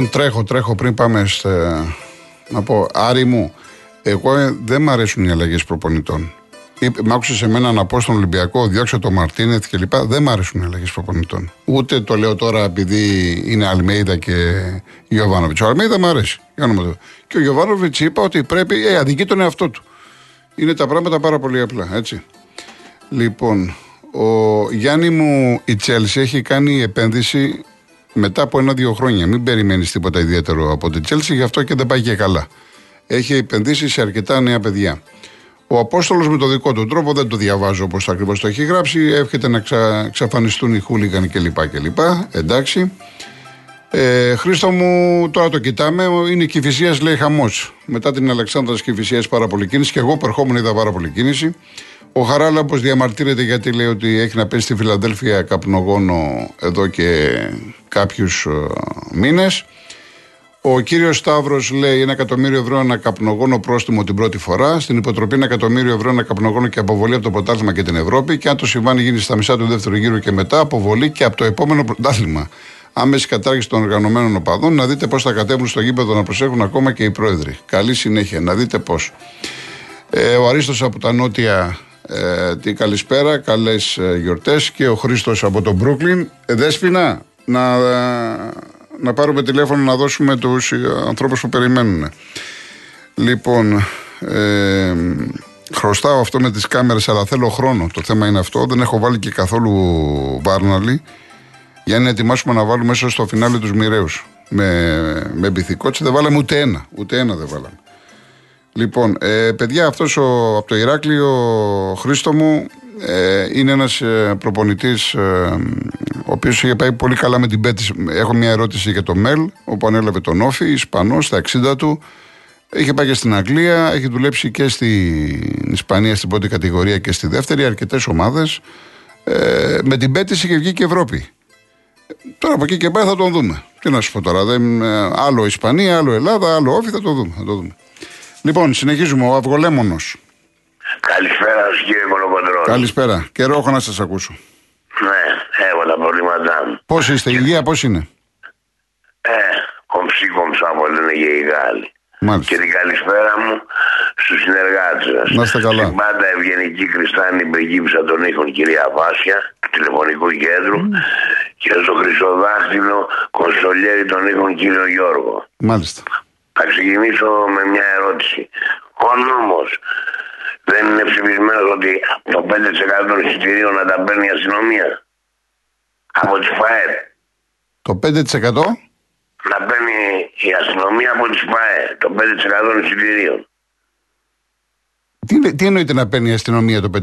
Λοιπόν, τρέχω, τρέχω πριν πάμε στα... να πω, Άρη μου, εγώ ε, δεν μ' αρέσουν οι αλλαγές προπονητών. Μ' άκουσες σε μένα να πω στον Ολυμπιακό, διώξε το Μαρτίνεθ κλπ. Δεν μ' αρέσουν οι αλλαγές προπονητών. Ούτε το λέω τώρα επειδή είναι Αλμέιδα και Γιωβάνοβιτς. Ο Αλμέιδα μ' αρέσει. Και ο Γιωβάνοβιτς είπα ότι πρέπει, ε, αδικεί τον εαυτό του. Είναι τα πράγματα πάρα πολύ απλά, έτσι. Λοιπόν, ο Γιάννη μου η Τσέλση έχει κάνει επένδυση μετά από ένα-δύο χρόνια. Μην περιμένεις τίποτα ιδιαίτερο από την Τσέλση, γι' αυτό και δεν πάει και καλά. Έχει επενδύσει σε αρκετά νέα παιδιά. Ο Απόστολος με το δικό του τρόπο, δεν το διαβάζω όπως ακριβώς το έχει γράψει, εύχεται να ξα, ξαφανιστούν οι χούλιγαν κλπ. κλπ. Εντάξει. Ε, Χρήστο μου, τώρα το κοιτάμε. Είναι η Κυφυσίας, λέει χαμός. Μετά την Αλεξάνδρα Κυφυσίας πάρα πολύ κίνηση και εγώ περχόμουν είδα πάρα πολύ κίνηση. Ο Χαράλαμπος διαμαρτύρεται γιατί λέει ότι έχει να πέσει στη Φιλαδέλφια καπνογόνο εδώ και κάποιους ε, μήνες. Ο κύριος Σταύρος λέει ένα εκατομμύριο ευρώ ένα καπνογόνο πρόστιμο την πρώτη φορά. Στην υποτροπή ένα εκατομμύριο ευρώ ένα καπνογόνο και αποβολή από το πρωτάθλημα και την Ευρώπη. Και αν το συμβάν γίνει στα μισά του δεύτερου γύρου και μετά, αποβολή και από το επόμενο πρωτάθλημα. Άμεση κατάργηση των οργανωμένων οπαδών. Να δείτε πώς θα κατέβουν στο γήπεδο να προσέχουν ακόμα και οι πρόεδροι. Καλή συνέχεια. Να δείτε πώς. Ε, ο Αρίστος από τα Νότια ε, τι καλησπέρα, καλές ε, γιορτές και ο Χρήστος από το Μπρούκλιν. Ε, Δέσποινα, να, ε, να πάρουμε τηλέφωνο να δώσουμε τους ανθρώπους που περιμένουν. Λοιπόν, ε, χρωστάω αυτό με τις κάμερες, αλλά θέλω χρόνο. Το θέμα είναι αυτό. Δεν έχω βάλει και καθόλου βάρναλι για να ετοιμάσουμε να βάλουμε μέσα στο φινάλι τους μοιραίους. Με, με δεν βάλαμε ούτε ένα. Ούτε ένα δεν βάλαμε. Λοιπόν, ε, παιδιά, αυτός από το Ηράκλειο, Χρήστο μου, ε, είναι ένας ε, προπονητής ε, ο οποίος είχε πάει πολύ καλά με την πέτηση. Έχω μια ερώτηση για το ΜΕΛ, όπου ανέλαβε τον Όφη, Ισπανός, στα 60 του. Είχε πάει και στην Αγγλία, έχει δουλέψει και στην Ισπανία στην πρώτη κατηγορία και στη δεύτερη, αρκετές ομάδες. Ε, με την πέτηση και βγήκε Ευρώπη. Τώρα από εκεί και πέρα θα τον δούμε. Τι να σου πω τώρα. Δεν, ε, άλλο Ισπανία, άλλο Ελλάδα, άλλο Όφη, θα το δούμε. Θα το δούμε. Λοιπόν, συνεχίζουμε. Ο Αυγολέμονος. Καλησπέρα, κύριε Κολοκοντρό. Καλησπέρα. Καιρό έχω να σας ακούσω. Ναι, έχω τα προβλήματά μου. Πώς είστε, η υγεία πώς είναι; Ε, κομψή κομψά μου λένε και οι Γάλλοι. Μάλιστα. Και την καλησπέρα μου στους συνεργάτες σας. Να είστε καλά. Στην πάντα ευγενική Κριστάνη πριγκίπισσα των ήχων κυρία Βάσια, του τηλεφωνικού κέντρου, mm. και στο Χρυσοδάχτυλο κονσολιέρι των ήχων κύριο Γιώργο. Μάλιστα. Θα ξεκινήσω με μια ερώτηση. Ο νόμος δεν είναι ψηφισμένος ότι το 5% των εισιτηρίων να τα παίρνει η αστυνομία; Από τις ΦΑΕ. Το 5%? Να παίρνει η αστυνομία από τις ΦΑΕ. Το 5% των εισιτηρίων. Τι, τι εννοείται να παίρνει η αστυνομία το 5%?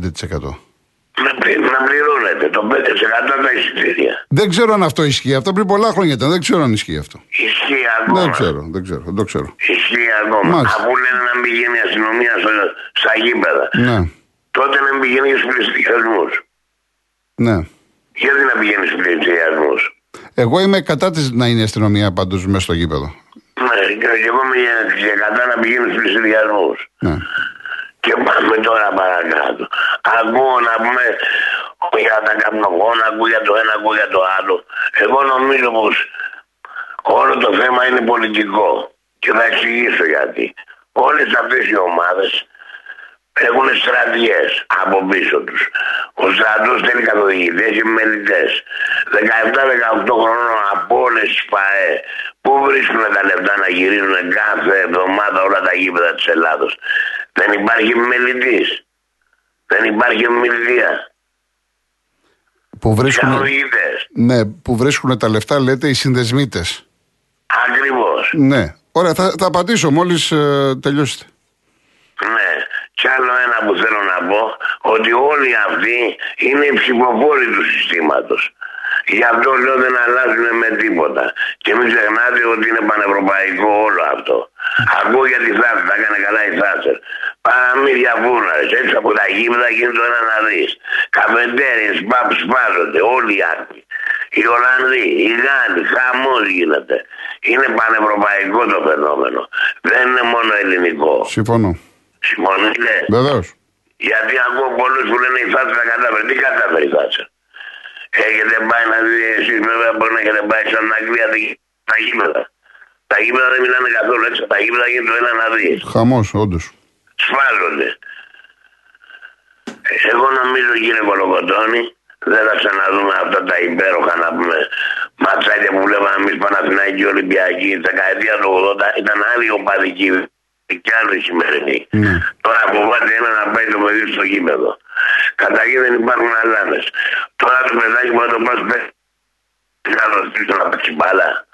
Να, να πληρώνεται το 5% τα εισιτήρια. Δεν ξέρω αν αυτό ισχύει. Αυτό πριν πολλά χρόνια ήταν. Δεν ξέρω αν ισχύει αυτό. Ισχύει ακόμα. Δεν ξέρω, δεν ξέρω. Δεν το ξέρω. Ισχύει ακόμα. Μάλιστα. Αφού λένε να μην πηγαίνει η αστυνομία στα γήπεδα. Ναι. Τότε να μην πηγαίνει στου πληστηριασμού. Ναι. Γιατί να πηγαίνει στου πληστηριασμού. Εγώ είμαι κατά της να είναι η αστυνομία πάντως μέσα στο γήπεδο. Ναι, και εγώ είμαι κατά να πηγαίνει στου πληστηριασμού. Ναι. Και πάμε τώρα παρακάτω. Ακούω να πούμε για τα καπνογόνα, ακούω για το ένα, ακούω για το άλλο. Εγώ νομίζω πως όλο το θέμα είναι πολιτικό. Και θα εξηγήσω γιατί. Όλες αυτές οι ομάδες έχουν στρατιές από πίσω τους. Ο στρατός θέλει καθοδηγητέ και μελητές. 17-18 χρόνων από όλες τις ΠαΕ. Πού βρίσκουν τα λεφτά να γυρίζουν κάθε εβδομάδα όλα τα γήπεδα της Ελλάδος. Δεν υπάρχει μελητής. Δεν υπάρχει μιλητία. Που βρίσκουν, ναι, που βρίσκουν τα λεφτά λέτε οι συνδεσμίτες. Ακριβώς. Ναι. Ωραία, θα, θα απαντήσω μόλις ε, τελειώσετε. Ναι. Κι άλλο ένα που θέλω να πω, ότι όλοι αυτοί είναι οι ψηφοφόροι του συστήματος. Γι' αυτό λέω δεν αλλάζουν με τίποτα. Και μην ξεχνάτε ότι είναι πανευρωπαϊκό όλο αυτό. Ακούω για τη Θάσερ, θα έκανε καλά η Θάσερ. Παραμύθια βούναρε, έτσι από τα γήπεδα γίνεται ένα να δεις. Καφετέρειε, παπ σπάζονται, όλοι οι άλλοι. Οι Ολλανδοί, οι Γάλλοι, χαμός γίνεται. Είναι πανευρωπαϊκό το φαινόμενο. Δεν είναι μόνο ελληνικό. Συμφωνώ. Συμφωνείτε; Βεβαίως. Γιατί ακούω πολλούς που λένε η Θάσερ θα κατάφερε. Τι κατάφερε η Θάσερ. Έχετε πάει να δει εσείς βέβαια μπορεί να έχετε πάει σαν Αγγλία τα γήπεδα. Τα γήπεδα δεν μιλάνε καθόλου έτσι. Τα γήπεδα γίνεται το ένα να δεις. Χαμός, όντως. Σφάζονται. Εγώ νομίζω κύριε Κολοκοτώνη δεν θα ξαναδούμε αυτά τα υπέροχα να πούμε ματσάκια που βλέπαμε εμείς Παναθηναϊκοί Ολυμπιακοί. Τη δεκαετία του 80 ήταν άλλη οπαδική και άλλο η σημερινή. Ναι. Τώρα φοβάται ένα να πάει το παιδί στο γήπεδο. Καταρχήν δεν υπάρχουν αλάνες. Τώρα το παιδάκι μπορεί να το πα άλλο πίσω να παίξει μπάλα.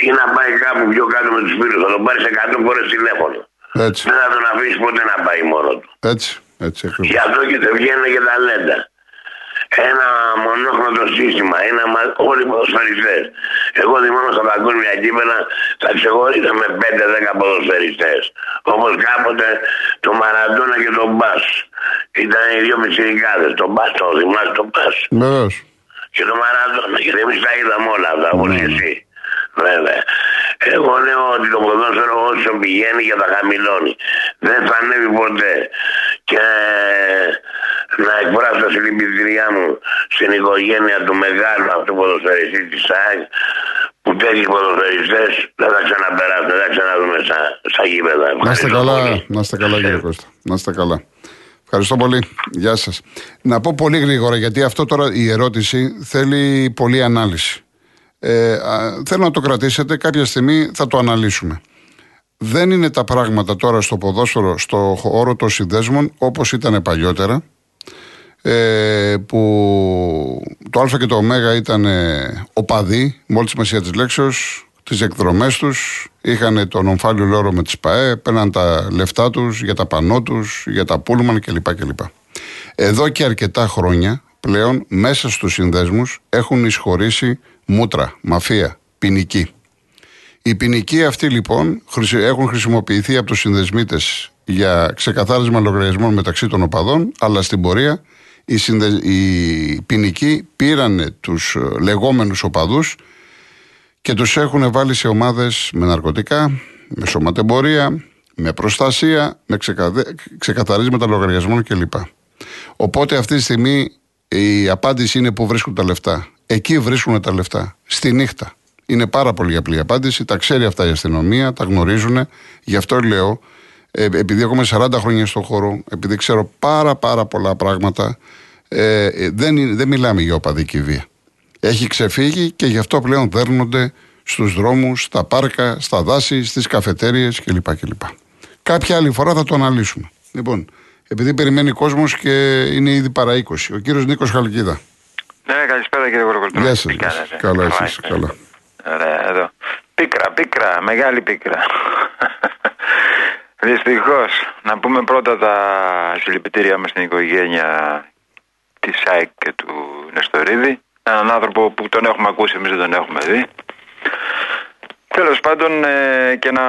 Ή να πάει κάπου πιο κάτω με τους φίλους. Θα τον πάρει 100 φορές τηλέφωνο. Έτσι. Δεν θα τον αφήσει ποτέ να πάει μόνο του. Έτσι. Έτσι ακριβώς. Γι' αυτό και δεν βγαίνουν και ταλέντα. Ένα μονόχρονο σύστημα. Ένα, μα- όλοι οι ποδοσφαιριστές. Εγώ θυμάμαι στα παγκόσμια κύπελα τα ξεχώρισα με 5-10 ποδοσφαιριστές. Όπως κάποτε το Μαραντόνα και τον Μπάς. Ήταν οι δύο μεσηρικάδες. Τον Μπάς, το θυμάσαι τον Μπάς. Βεβαίως. Και το Μαραντόνα. Γιατί εμείς τα είδαμε όλα αυτά, όπως Ναι. και εσύ. Βέβαια. Εγώ λέω ότι το ποδόσφαιρο όσο πηγαίνει και τα χαμηλώνει. Δεν θα ανέβει ποτέ. Και να εκφράσω τα συλληπιτήριά μου στην οικογένεια του μεγάλου αυτού ποδοσφαιριστή της ΣΑΚ που τέτοιοι ποδοσφαιριστές δεν θα ξαναπεράσουν, δεν θα ξαναδούμε στα, στα γήπεδα. Να είστε Ευχαριστώ καλά, πολύ. να είστε καλά κύριε Κώστα. Να είστε καλά. Ευχαριστώ πολύ. Γεια σας. Να πω πολύ γρήγορα, γιατί αυτό τώρα η ερώτηση θέλει πολλή ανάλυση. Ε, α, θέλω να το κρατήσετε, κάποια στιγμή θα το αναλύσουμε. Δεν είναι τα πράγματα τώρα στο ποδόσφαιρο, στο χώρο των συνδέσμων όπως ήταν παλιότερα ε, που το Α και το Ω ήταν ε, οπαδοί με όλη της σημασία της λέξεως, τις εκδρομές τους, είχαν τον ομφάλιο λόρο με τις ΠαΕ, παίρναν τα λεφτά τους για τα πανό τους, για τα πούλμαν κλπ. κλπ. Εδώ και αρκετά χρόνια πλέον μέσα στους συνδέσμους έχουν εισχωρήσει μούτρα, μαφία, ποινική. Οι ποινικοί αυτοί λοιπόν χρησι- έχουν χρησιμοποιηθεί από τους συνδεσμίτες για ξεκαθάρισμα λογαριασμών μεταξύ των οπαδών, αλλά στην πορεία οι, συνδε... οι ποινικοί πήραν τους ε, λεγόμενους οπαδούς και τους έχουν βάλει σε ομάδες με ναρκωτικά, με σωματεμπορία, με προστασία, με ξεκαθε... ξεκαθαρίσματα λογαριασμών κλπ. Οπότε αυτή τη στιγμή η απάντηση είναι που βρίσκουν τα λεφτά. Εκεί βρίσκουν τα λεφτά. Στη νύχτα. Είναι πάρα πολύ απλή η απάντηση. Τα ξέρει αυτά η αστυνομία, τα γνωρίζουν. Γι' αυτό λέω, ε, επειδή έχω 40 χρόνια στον χώρο, επειδή ξέρω πάρα πάρα πολλά πράγματα, ε, ε, δεν, είναι- δεν μιλάμε για οπαδική βία. Έχει ξεφύγει και γι' αυτό πλέον δέρνονται στους δρόμους, στα πάρκα, στα δάση, στις καφετέριες κλπ. κλπ. Κάποια άλλη φορά θα το αναλύσουμε. Λοιπόν, επειδή περιμένει κόσμος και είναι ήδη παρά 20. Ο κύριος Νίκος Χαλκίδα. Ναι, καλησπέρα κύριε Γοροκολτρό. Γεια σας, γεια σας. Καλά, εσείς, καλά. Ωραία, εδώ. Πίκρα, πίκρα, μεγάλη πίκρα. Δυστυχώς, να πούμε πρώτα τα συλληπιτήριά μας στην οικογένεια της ΣΑΕΚ και του Νεστορίδη. Έναν άνθρωπο που τον έχουμε ακούσει, εμείς δεν τον έχουμε δει. Τέλος πάντων ε, και να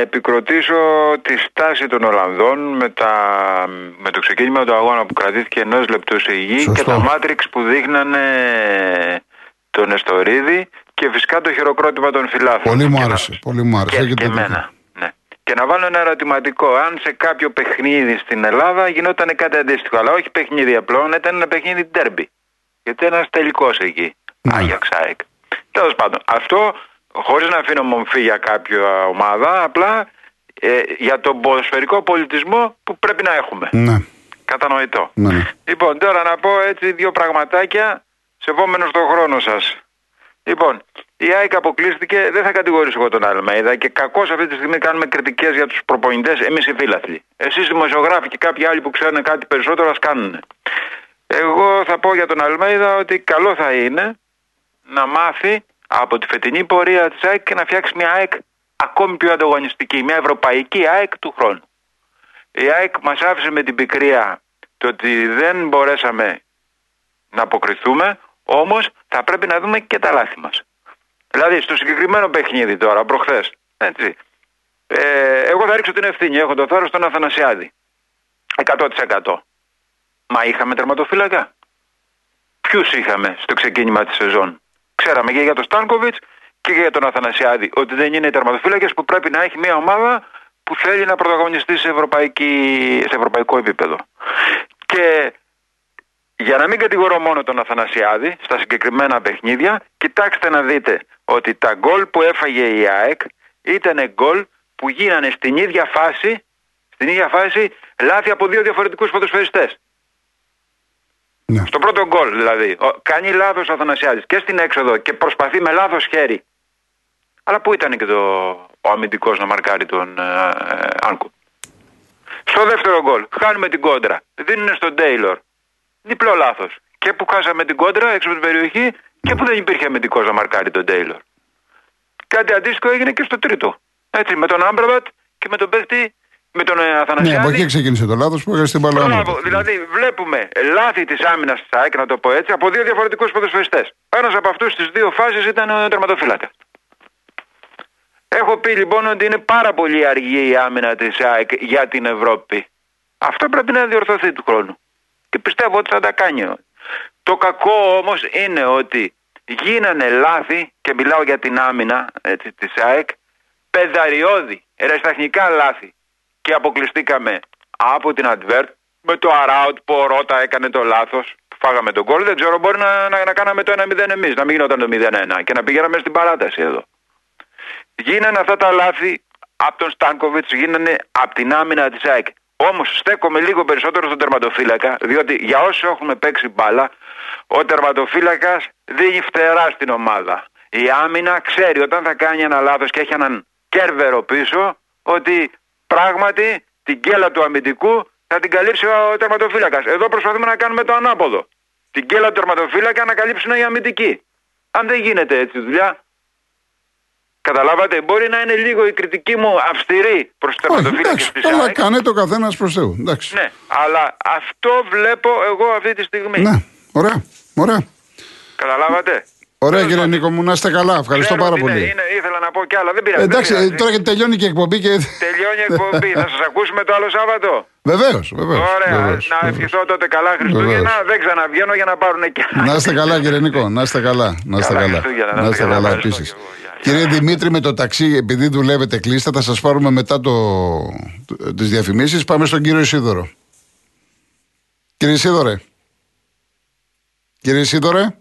επικροτήσω τη στάση των Ολλανδών με, τα, με το ξεκίνημα του αγώνα που κρατήθηκε ενός λεπτού σε γη Σωστό. και τα μάτριξ που δείχνανε τον Εστορίδη και φυσικά το χειροκρότημα των φιλάθλων. Πολύ μου Και να- άρεσε. Πολύ μου άρεσε. και, Έχετε και δίκιο. εμένα. Ναι. Και να βάλω ένα ερωτηματικό. Αν σε κάποιο παιχνίδι στην Ελλάδα γινόταν κάτι αντίστοιχο, αλλά όχι παιχνίδι απλό, να ήταν ένα παιχνίδι ντέρμπι. Γιατί ένας τελικός εκεί. Ναι. Άγιαξ ΑΕΚ. Τέλος πάντων, αυτό χωρίς να αφήνω μομφή για κάποια ομάδα, απλά ε, για τον ποδοσφαιρικό πολιτισμό που πρέπει να έχουμε. Ναι. Κατανοητό. Ναι, ναι. Λοιπόν, τώρα να πω έτσι δύο πραγματάκια σεβόμενος στον χρόνο σας. Λοιπόν, η ΑΕΚ αποκλείστηκε, δεν θα κατηγορήσω εγώ τον Αλμέιδα και κακώς αυτή τη στιγμή κάνουμε κριτικές για τους προπονητές, εμείς οι φίλαθλοι. Εσείς δημοσιογράφοι και κάποιοι άλλοι που ξέρουν κάτι περισσότερο, ας κάνουν. Εγώ θα πω για τον Αλμέιδα ότι καλό θα είναι να μάθει από τη φετινή πορεία της ΑΕΚ και να φτιάξει μια ΑΕΚ ακόμη πιο ανταγωνιστική, μια ευρωπαϊκή ΑΕΚ του χρόνου. Η ΑΕΚ μας άφησε με την πικρία το ότι δεν μπορέσαμε να αποκριθούμε, όμως θα πρέπει να δούμε και τα λάθη μας. Δηλαδή στο συγκεκριμένο παιχνίδι τώρα, προχθές, έτσι, ε, εγώ θα ρίξω την ευθύνη, έχω το θάρρος στον Αθανασιάδη. 100%. Μα είχαμε τερματοφύλακα; Ποιους είχαμε στο ξεκίνημα της σεζόν; Ξέραμε και για τον Στάνκοβιτς και για τον Αθανασιάδη ότι δεν είναι οι τερματοφύλακες που πρέπει να έχει μια ομάδα που θέλει να πρωταγωνιστεί σε, ευρωπαϊκή, σε ευρωπαϊκό επίπεδο. Και για να μην κατηγορώ μόνο τον Αθανασιάδη στα συγκεκριμένα παιχνίδια, κοιτάξτε να δείτε ότι τα γκολ που έφαγε η ΑΕΚ ήταν γκολ που γίνανε στην ίδια φάση, στην ίδια φάση λάθη από δύο διαφορετικούς ποδοσφαιριστές. Ναι. Στο πρώτο γκολ δηλαδή. Ο, κάνει λάθος ο Αθανασιάδης και στην έξοδο και προσπαθεί με λάθος χέρι. Αλλά πού ήταν και το, ο αμυντικός να μαρκάρει τον ε, ε, Άνκο. Στο δεύτερο γκολ χάνουμε την κόντρα. Δίνουν στον Τέιλορ. Διπλό λάθος. Και που χάσαμε την κόντρα έξω από την περιοχή και που δεν υπήρχε αμυντικός να μαρκάρει τον Τέιλορ. Κάτι αντίστοιχο έγινε και στο τρίτο. Έτσι, με τον Άμπραβατ και με τον παίχτη, με τον ε, Ναι, Αθανασιάδη. από εκεί ξεκίνησε το λάθος που έκανε στην Μπράβο. παλαιά. Δηλαδή, βλέπουμε λάθη της άμυνας τη ΑΕΚ, να το πω έτσι, από δύο διαφορετικούς ποδοσφαιριστές. Ένας από αυτούς τι δύο φάσεις ήταν ο τερματοφύλακας. Έχω πει λοιπόν ότι είναι πάρα πολύ αργή η άμυνα της ΑΕΚ για την Ευρώπη. Αυτό πρέπει να διορθωθεί του χρόνου. Και πιστεύω ότι θα τα κάνει. Το κακό όμως είναι ότι γίνανε λάθη, και μιλάω για την άμυνα έτσι, της ΑΕΚ, πεδαριώδη, ερασταχνικά λάθη. Και αποκλειστήκαμε από την Αντβέρτ με το Αράουτ που ο Ρότα έκανε το λάθος. Φάγαμε τον κόλ, δεν ξέρω, μπορεί να, να, να κάναμε το 1-0 εμείς, να μην γινόταν το 0-1 και να πηγαίναμε στην παράταση εδώ. Γίνανε αυτά τα λάθη από τον Στάνκοβιτς, γίνανε από την άμυνα της ΑΕΚ. Όμως στέκομαι λίγο περισσότερο στον τερματοφύλακα, διότι για όσοι έχουμε παίξει μπάλα, ο τερματοφύλακας δίνει φτερά στην ομάδα. Η άμυνα ξέρει όταν θα κάνει ένα λάθος και έχει έναν κέρβερο πίσω, ότι πράγματι την κέλα του αμυντικού θα την καλύψει ο τερματοφύλακας. Εδώ προσπαθούμε να κάνουμε το ανάποδο. Την κέλα του τερματοφύλακα να καλύψουν οι αμυντικοί. Αν δεν γίνεται έτσι δουλειά, Καταλάβατε, μπορεί να είναι λίγο η κριτική μου αυστηρή προς του Όχι, τερματοφύλακε εντάξει, της αλλά ΑΕΚ. κάνε το καθένας προς Θεού. Εντάξει. Ναι, αλλά αυτό βλέπω εγώ αυτή τη στιγμή. Ναι, ωραία. Ωραία. Καταλάβατε; Ωραία Τέλος κύριε πάντων. Νίκο μου, να είστε καλά. Ευχαριστώ Ξέρω πάρα ότι είναι- πολύ. είναι- ήθελα να πω κι άλλα, δεν πειράζει. δεν Εντάξει, πειράζει. τώρα γιατί τελειώνει και η εκπομπή και. Τελειώνει η εκπομπή. θα σας ακούσουμε το άλλο Σάββατο; Βεβαίως, βεβαίως. Ωραία, να ευχηθώ τότε καλά Χριστούγεννα. Δεν ξαναβγαίνω για να πάρουν κι άλλα. Να είστε καλά, κύριε Νίκο. Να είστε καλά. Να είστε Καλά καλά. Χριστούγεννα, Να είστε καλά Ευχαριστώ επίσης. Κι εγώ. Γεια, γεια. Κύριε Δημήτρη, με το ταξί, επειδή δουλεύετε κλείστα, θα σας πάρουμε μετά το, τις διαφημίσεις. Πάμε στον κύριο Ισίδωρο. Κύριε Ισίδωρε. Κύριε Ισίδωρε.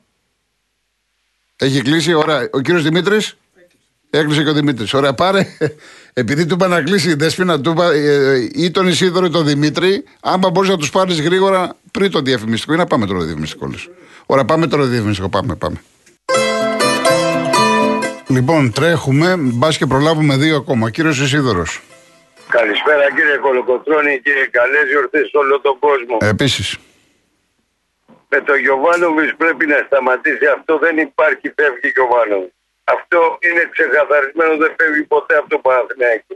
Έχει κλείσει. Ωραία. Ο κύριος Δημήτρης. Έκλεισε και ο Δημήτρης. Ωραία, πάρε. Επειδή του είπα να κλείσει η Δέσποινα, του είπα ε, ε, ή τον Ισίδωρο ή τον Δημήτρη, άμα μπορείς να τους πάρεις γρήγορα πριν το διαφημιστικό ή να πάμε τώρα το διαφημιστικό. λες. Ωραία, πάμε τώρα το διαφημιστικό. Πάμε, πάμε. Λοιπόν, τρέχουμε. Μπας και προλάβουμε δύο ακόμα. Κύριος Ισίδωρος. Καλησπέρα κύριε Κολοκοτρώνη και καλές γιορτές σε όλο τον κόσμο. Επίσης. Με το Γιωβάνοβιτς πρέπει να σταματήσει. Αυτό δεν υπάρχει, φεύγει Γιωβάνοβιτς. Αυτό είναι ξεκαθαρισμένο, δεν φεύγει ποτέ από το Παναθηναϊκό.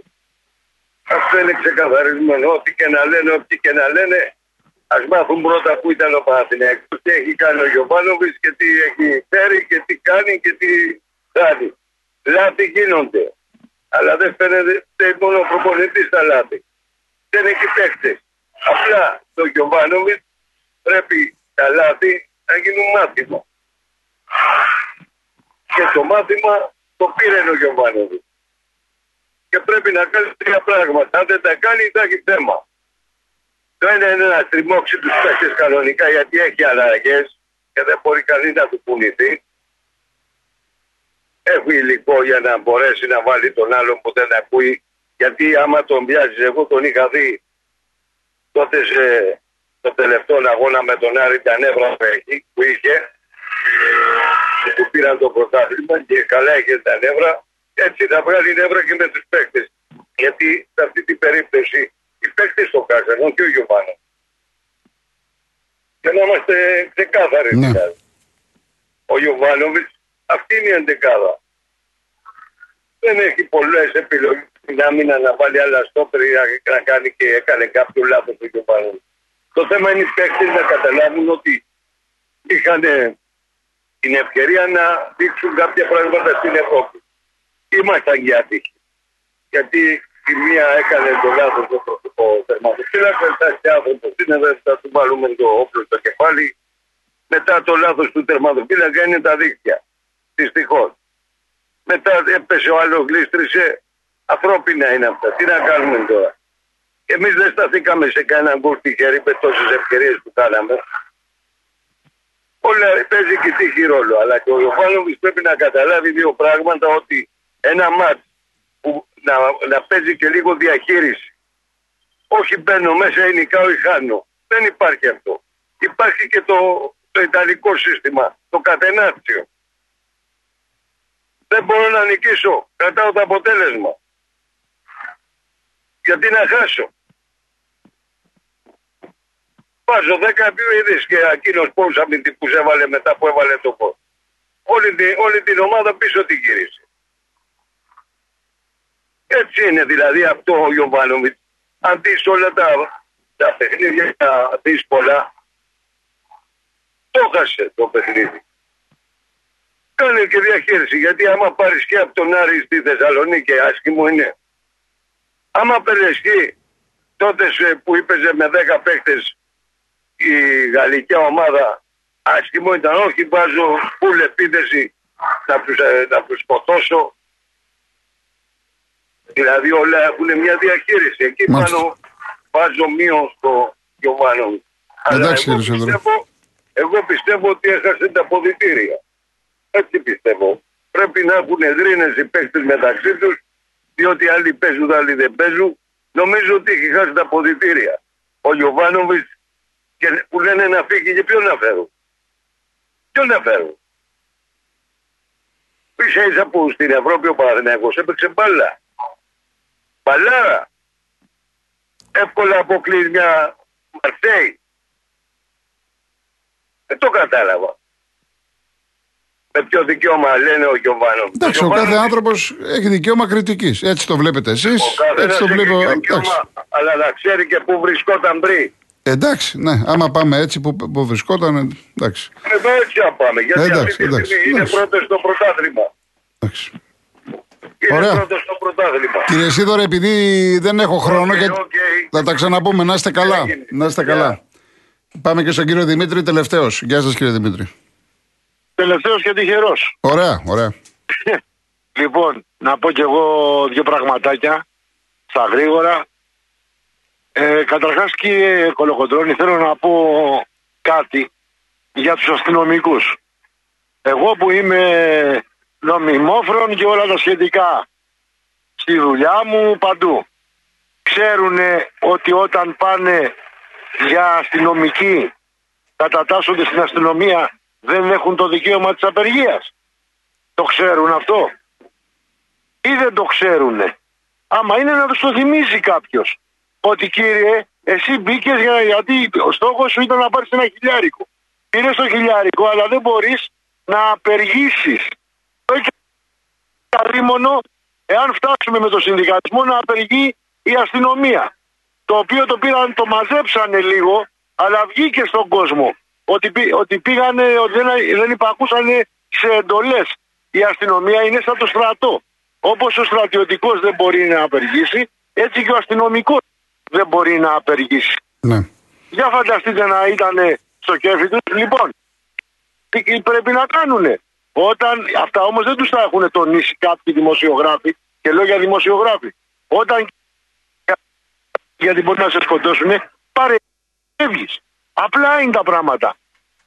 Αυτό είναι ξεκαθαρισμένο. Ό,τι και να λένε, ό,τι και να λένε, ας μάθουν πρώτα που ήταν ο Παναθηναϊκός, τι έχει κάνει ο Γιωβάνοβιτς και τι έχει φέρει και τι κάνει και τι κάνει. Λάθη γίνονται. Αλλά δεν φαίνεται μόνο ο προπονητής τα λάθη. Δεν έχει παίχτες. Απλά το Γιωβάνοβιτς πρέπει τα λάθη να γίνουν μάθημα. Και το μάθημα το πήρε ο Γιωβάνοβιτς. Και πρέπει να κάνει τρία πράγματα. Αν δεν τα κάνει θα έχει θέμα. Το ένα είναι να στριμώξει τους παίκτες κανονικά γιατί έχει αλλαγές και δεν μπορεί κανείς να του πουληθεί. Έχει υλικό για να μπορέσει να βάλει τον άλλον που δεν ακούει. Γιατί άμα τον πιάσεις, εγώ τον είχα δει τότε σε, το τελευταίο αγώνα με τον Άρη τα νεύρα που, έχει, που είχε και του πήραν το πρωτάθλημα και καλά είχε τα νεύρα έτσι θα βγάλει νεύρα και με τους παίκτες γιατί σε αυτή την περίπτωση οι παίκτες το κάνουν όχι ο Γιωβάνο και να είμαστε ξεκάθαροι Ναι. δηλαδή. ο Γιωβάνοβιτς αυτή είναι η εντεκάδα δεν έχει πολλές επιλογές στην άμυνα να βάλει άλλα στόπερ ή να- να κάνει και έκανε κάποιο λάθος ο Γιωβάνοβιτς το θέμα είναι οι παίκτες να καταλάβουν ότι είχαν την ευκαιρία να δείξουν κάποια πράγματα στην Ευρώπη. Ήμασταν για τύχη. Γιατί η μία έκανε το λάθος ο, ο τερματοφύλακα, μετά και άνθρωπος είναι, δεν θα του βάλουμε το όπλο στο κεφάλι. Μετά το λάθος του τερματοφύλακα είναι τα δίκτυα. Δυστυχώς. Μετά έπεσε ο άλλος, γλίστρισε. Ανθρώπινα είναι αυτά. Τι να κάνουμε τώρα. Εμείς δεν σταθήκαμε σε κανέναν γκολ τυχερή με τόσες ευκαιρίες που κάναμε. Όλα παίζει και τύχη ρόλο. Αλλά και ο Ιωβάνοβιτς πρέπει να καταλάβει δύο πράγματα ότι ένα μάτς που να, να παίζει και λίγο διαχείριση. Όχι μπαίνω μέσα ή νικάω ή χάνω. Δεν υπάρχει αυτό. Υπάρχει και το, το ιταλικό σύστημα, το κατενάτσιο. Δεν μπορώ να νικήσω. Κρατάω το αποτέλεσμα. Γιατί να χάσω. Βάζω 10 είδες και εκείνος πόσους αμυντικούς έβαλε μετά που έβαλε το κόλ. Όλη, την, όλη την ομάδα πίσω την γύρισε. Έτσι είναι δηλαδή αυτό ο Ιωβάνοβιτ. Αν δεις όλα τα, τα παιχνίδια, να δεις πολλά, το χάσε το παιχνίδι. Κάνε και διαχείριση, γιατί άμα πάρεις και από τον Άρη στη Θεσσαλονίκη, άσχημο είναι. Άμα περνεστεί τότε που είπεζε με 10 παίκτες η γαλλική ομάδα, άσχημο ήταν, όχι βάζω φουλ επίθεση να τους, ε, να τους σκοτώσω. Δηλαδή όλα έχουν μια διαχείριση. Εκεί Μάλιστα. πάνω βάζω μείον στο Γιωβάνο. Αλλά Εντάξει, εγώ κύριε Σιδωρού. πιστεύω, εγώ πιστεύω ότι έχασε τα αποδητήρια. Έτσι πιστεύω. Πρέπει να έχουν δρύνες οι παίκτες μεταξύ τους, διότι άλλοι παίζουν, άλλοι δεν παίζουν. Νομίζω ότι έχει χάσει τα αποδητήρια. Ο Γιωβάνοβιτς και που λένε να φύγει και ποιον να φέρουν. Ποιον να φέρουν. Ίσα ίσα που στην Ευρώπη ο Παναθηναϊκός έπαιξε μπάλα. Μπαλάρα. Εύκολα αποκλείς μια Μαρσέη. Δεν το κατάλαβα. Με ποιο δικαίωμα λένε ο Γιωβάνο. Εντάξει, ο κάθε άνθρωπος έχει δικαίωμα κριτικής. Έτσι το βλέπετε εσείς. Έτσι το βλέπω. Εντάξει. Αλλά να ξέρει και πού βρισκόταν πριν. εντάξει, ναι, άμα πάμε έτσι που, που βρισκόταν. Εντάξει. Εδώ έτσι να πάμε. Γιατί Εντάξει, αυτή τη εντάξει, στιγμή είναι εντάξει. πρώτο στο πρωτάθλημα. εντάξει. Είναι Ωραία. πρώτο στο πρωτάθλημα. Κύριε Ισίδωρε, επειδή δεν έχω χρόνο Οκ, και οκ. θα τα ξαναπούμε, να είστε καλά. Έγινε. Να είστε Γεια. καλά. Πάμε και στον κύριο Δημήτρη, τελευταίος. Γεια σας, κύριε Δημήτρη. Τελευταίος και τυχερός. Ωραία, ωραία. Λοιπόν, να πω κι εγώ δύο πραγματάκια στα γρήγορα. Ε, καταρχάς κύριε Κολοκοντρώνη θέλω να πω κάτι για τους αστυνομικούς. Εγώ που είμαι νομιμόφρον και όλα τα σχετικά στη δουλειά μου παντού. Ξέρουν ότι όταν πάνε για αστυνομική κατατάσσονται στην αστυνομία δεν έχουν το δικαίωμα της απεργίας. Το ξέρουν αυτό ή δεν το ξέρουν. Άμα είναι να τους το θυμίζει κάποιος. Ότι κύριε, εσύ μπήκες για, γιατί ο στόχος σου ήταν να πάρεις ένα χιλιάρικο. Πήρες το χιλιάρικο, αλλά δεν μπορείς να απεργήσεις. Το έχεις καλήμονο, εάν φτάσουμε με το συνδικαλισμό να απεργεί η αστυνομία. Το οποίο το πήραν, το μαζέψανε λίγο, αλλά βγήκε στον κόσμο. Ότι, πή- ότι πήγανε, ότι δεν, δεν υπακούσαν σε εντολές. Η αστυνομία είναι σαν το στρατό. Όπως ο στρατιωτικός δεν μπορεί να απεργήσει, έτσι και ο αστυνομικός δεν μπορεί να απεργήσει. Ναι. Για φανταστείτε να ήταν στο κέφι τους. Λοιπόν, τι πρέπει να κάνουνε; Όταν, αυτά όμως δεν τους τα έχουν τονίσει κάποιοι δημοσιογράφοι και λέω για δημοσιογράφοι. Όταν γιατί μπορεί να σε σκοτώσουν, παρεύγεις. Απλά είναι τα πράγματα.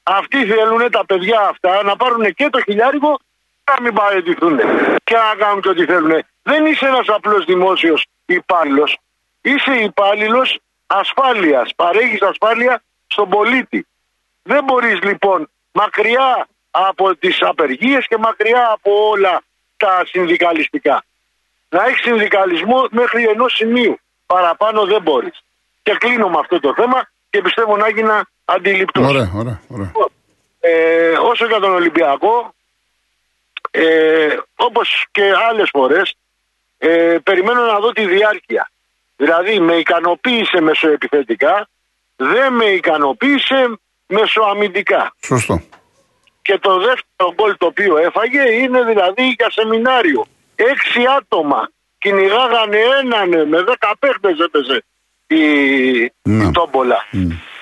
Αυτοί θέλουν τα παιδιά αυτά να πάρουν και το χιλιάρικο να μην παραιτηθούν και να κάνουν και ό,τι θέλουν. Δεν είσαι ένας απλός δημόσιος υπάλληλος. Είσαι υπάλληλος ασφάλειας. Παρέχεις ασφάλεια στον πολίτη. Δεν μπορείς λοιπόν μακριά από τις απεργίες και μακριά από όλα τα συνδικαλιστικά. Να έχεις συνδικαλισμό μέχρι ενός σημείου. Παραπάνω δεν μπορείς. Και κλείνω με αυτό το θέμα και πιστεύω να έγινα αντιληπτός. Ωραία, ωραία, ωραία. Ε, όσο για τον Ολυμπιακό, ε, όπως και άλλες φορές, ε, περιμένω να δω τη διάρκεια. Δηλαδή με ικανοποίησε μεσοεπιθετικά, δεν με ικανοποίησε μεσοαμυντικά. Σωστό. Και το δεύτερο γκολ το οποίο έφαγε είναι δηλαδή για σεμινάριο. Έξι άτομα κυνηγάγανε έναν με δέκα παίχτες έπαιζε η, Ναι. η τόμπολα.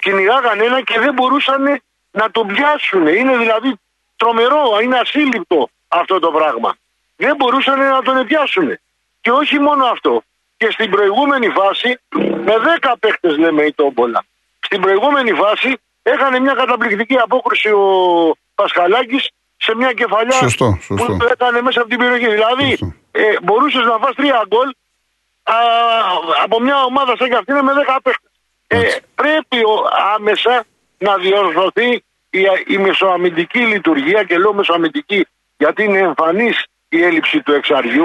Κυνηγάγανε έναν και δεν μπορούσαν να τον πιάσουν. Είναι δηλαδή τρομερό, είναι ασύλληπτο αυτό το πράγμα. Δεν μπορούσαν να τον πιάσουν. Και όχι μόνο αυτό. Και στην προηγούμενη φάση, με 10 παίχτες λέμε η τόμπολα. Στην προηγούμενη φάση Έκανε μια καταπληκτική απόκριση ο Πασχαλάκης σε μια κεφαλιά Σωστό, σωστό. που έκανε μέσα από την περιοχή. Δηλαδή Σωστό. ε, μπορούσες να φας τρία γκολ α, από μια ομάδα σαν και αυτή είναι με 10 παίχτες. Ε, Έτσι. πρέπει ο, άμεσα να διορθωθεί η, η μεσοαμυντική λειτουργία και λέω μεσοαμυντική γιατί είναι εμφανής η έλλειψη του εξαριού.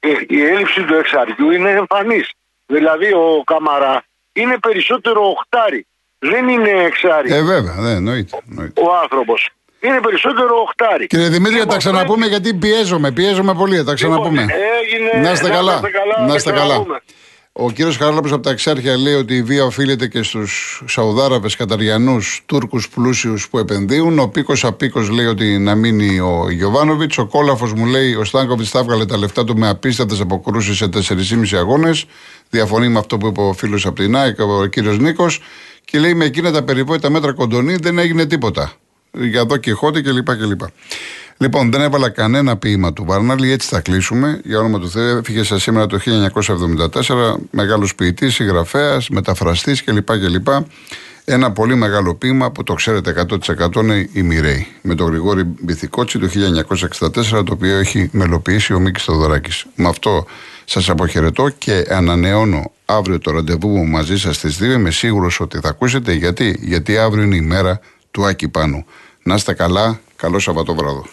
Ε, η έλλειψη του εξαριού είναι εμφανής. Δηλαδή ο Καμαρά είναι περισσότερο οχτάρι. Δεν είναι εξάρι Ε, βέβαια, ναι, εννοείται. εννοείται. ο άνθρωπος. Είναι περισσότερο οχτάρι. Κύριε Δημήτρη, Λοιπόν, τα ξαναπούμε γιατί πιέζομαι, πιέζομαι πολύ, θα τα ξαναπούμε. Λοιπόν, έγινε, Να είστε καλά. Να είστε τα καλά. ξαναπούμε. Ο κύριος Χαράλαμπο από τα Εξάρχεια λέει ότι η βία οφείλεται και στους Σαουδάραβες, Καταριανούς, Τούρκους πλούσιους που επενδύουν. Ο Πίκος Απίκος λέει ότι να μείνει ο Γιωβάνοβιτς. Ο Κόλαφος μου λέει ο Στάνκοβιτς θα έβγαλε τα λεφτά του με απίστευτες αποκρούσεις σε 4,5 αγώνες. Διαφωνεί με αυτό που είπε ο φίλος από την ΑΕΚ, ο κύριος Νίκος. Και λέει με εκείνα τα περιβόητα μέτρα κοντονή δεν έγινε τίποτα. Για εδώ και χώτη κλπ. κλπ. Λοιπόν, δεν έβαλα κανένα ποίημα του Βάρναλη, έτσι θα κλείσουμε. Για όνομα του Θεού, έφυγε σα σήμερα το 1974, μεγάλος ποιητής, συγγραφέας, μεταφραστής κλπ. κλπ. Ένα πολύ μεγάλο ποίημα που το ξέρετε 100% είναι η Μιρέη. Με τον Γρηγόρη Μπιθικότσι το 1964, το οποίο έχει μελοποιήσει ο Μίκης Θοδωράκη. Με αυτό σας αποχαιρετώ και ανανεώνω αύριο το ραντεβού μου μαζί σας στις 2. Είμαι σίγουρος ότι θα ακούσετε γιατί, γιατί αύριο είναι η μέρα του Άκη Πάνου. Να είστε καλά, καλό Σαββατόβραδο.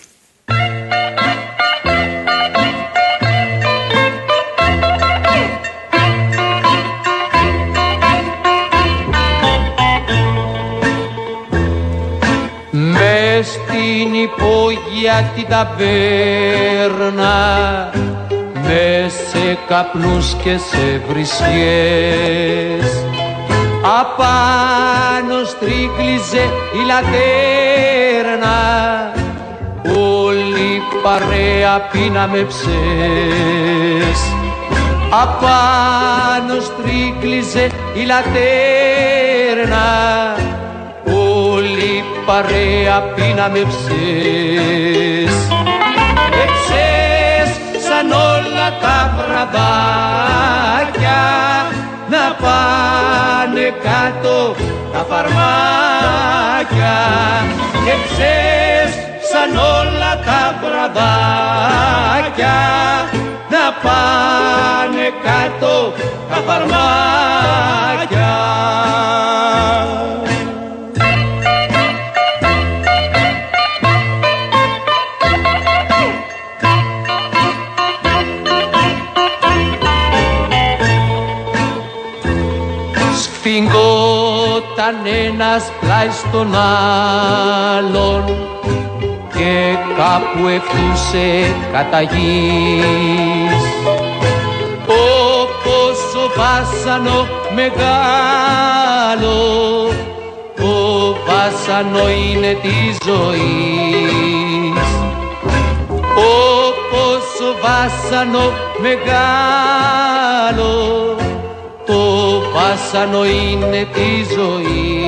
Στην υπόγεια την ταβέρνα με σε καπνούς και σε βρισιές. Απάνω στρίκλιζε η λατέρνα όλη η παρέα πίναμε ψες απάνω στρίκλιζε η λατέρνα όλη η παρέα πίναμε ψες Εψες σαν όλα τα βραδάκια να πάνε κάτω τα φαρμάκια. Εψες σαν όλα τα βραδάκια να πάνε κάτω τα φαρμάκια Σφιγγόταν ένας πλάι στον άλλον και κάπου ευτούσε κατά γης. Όπως ο βάσανο μεγάλο, το βάσανο είναι της ζωής. Όπως ο βάσανο μεγάλο, το βάσανο είναι της ζωής.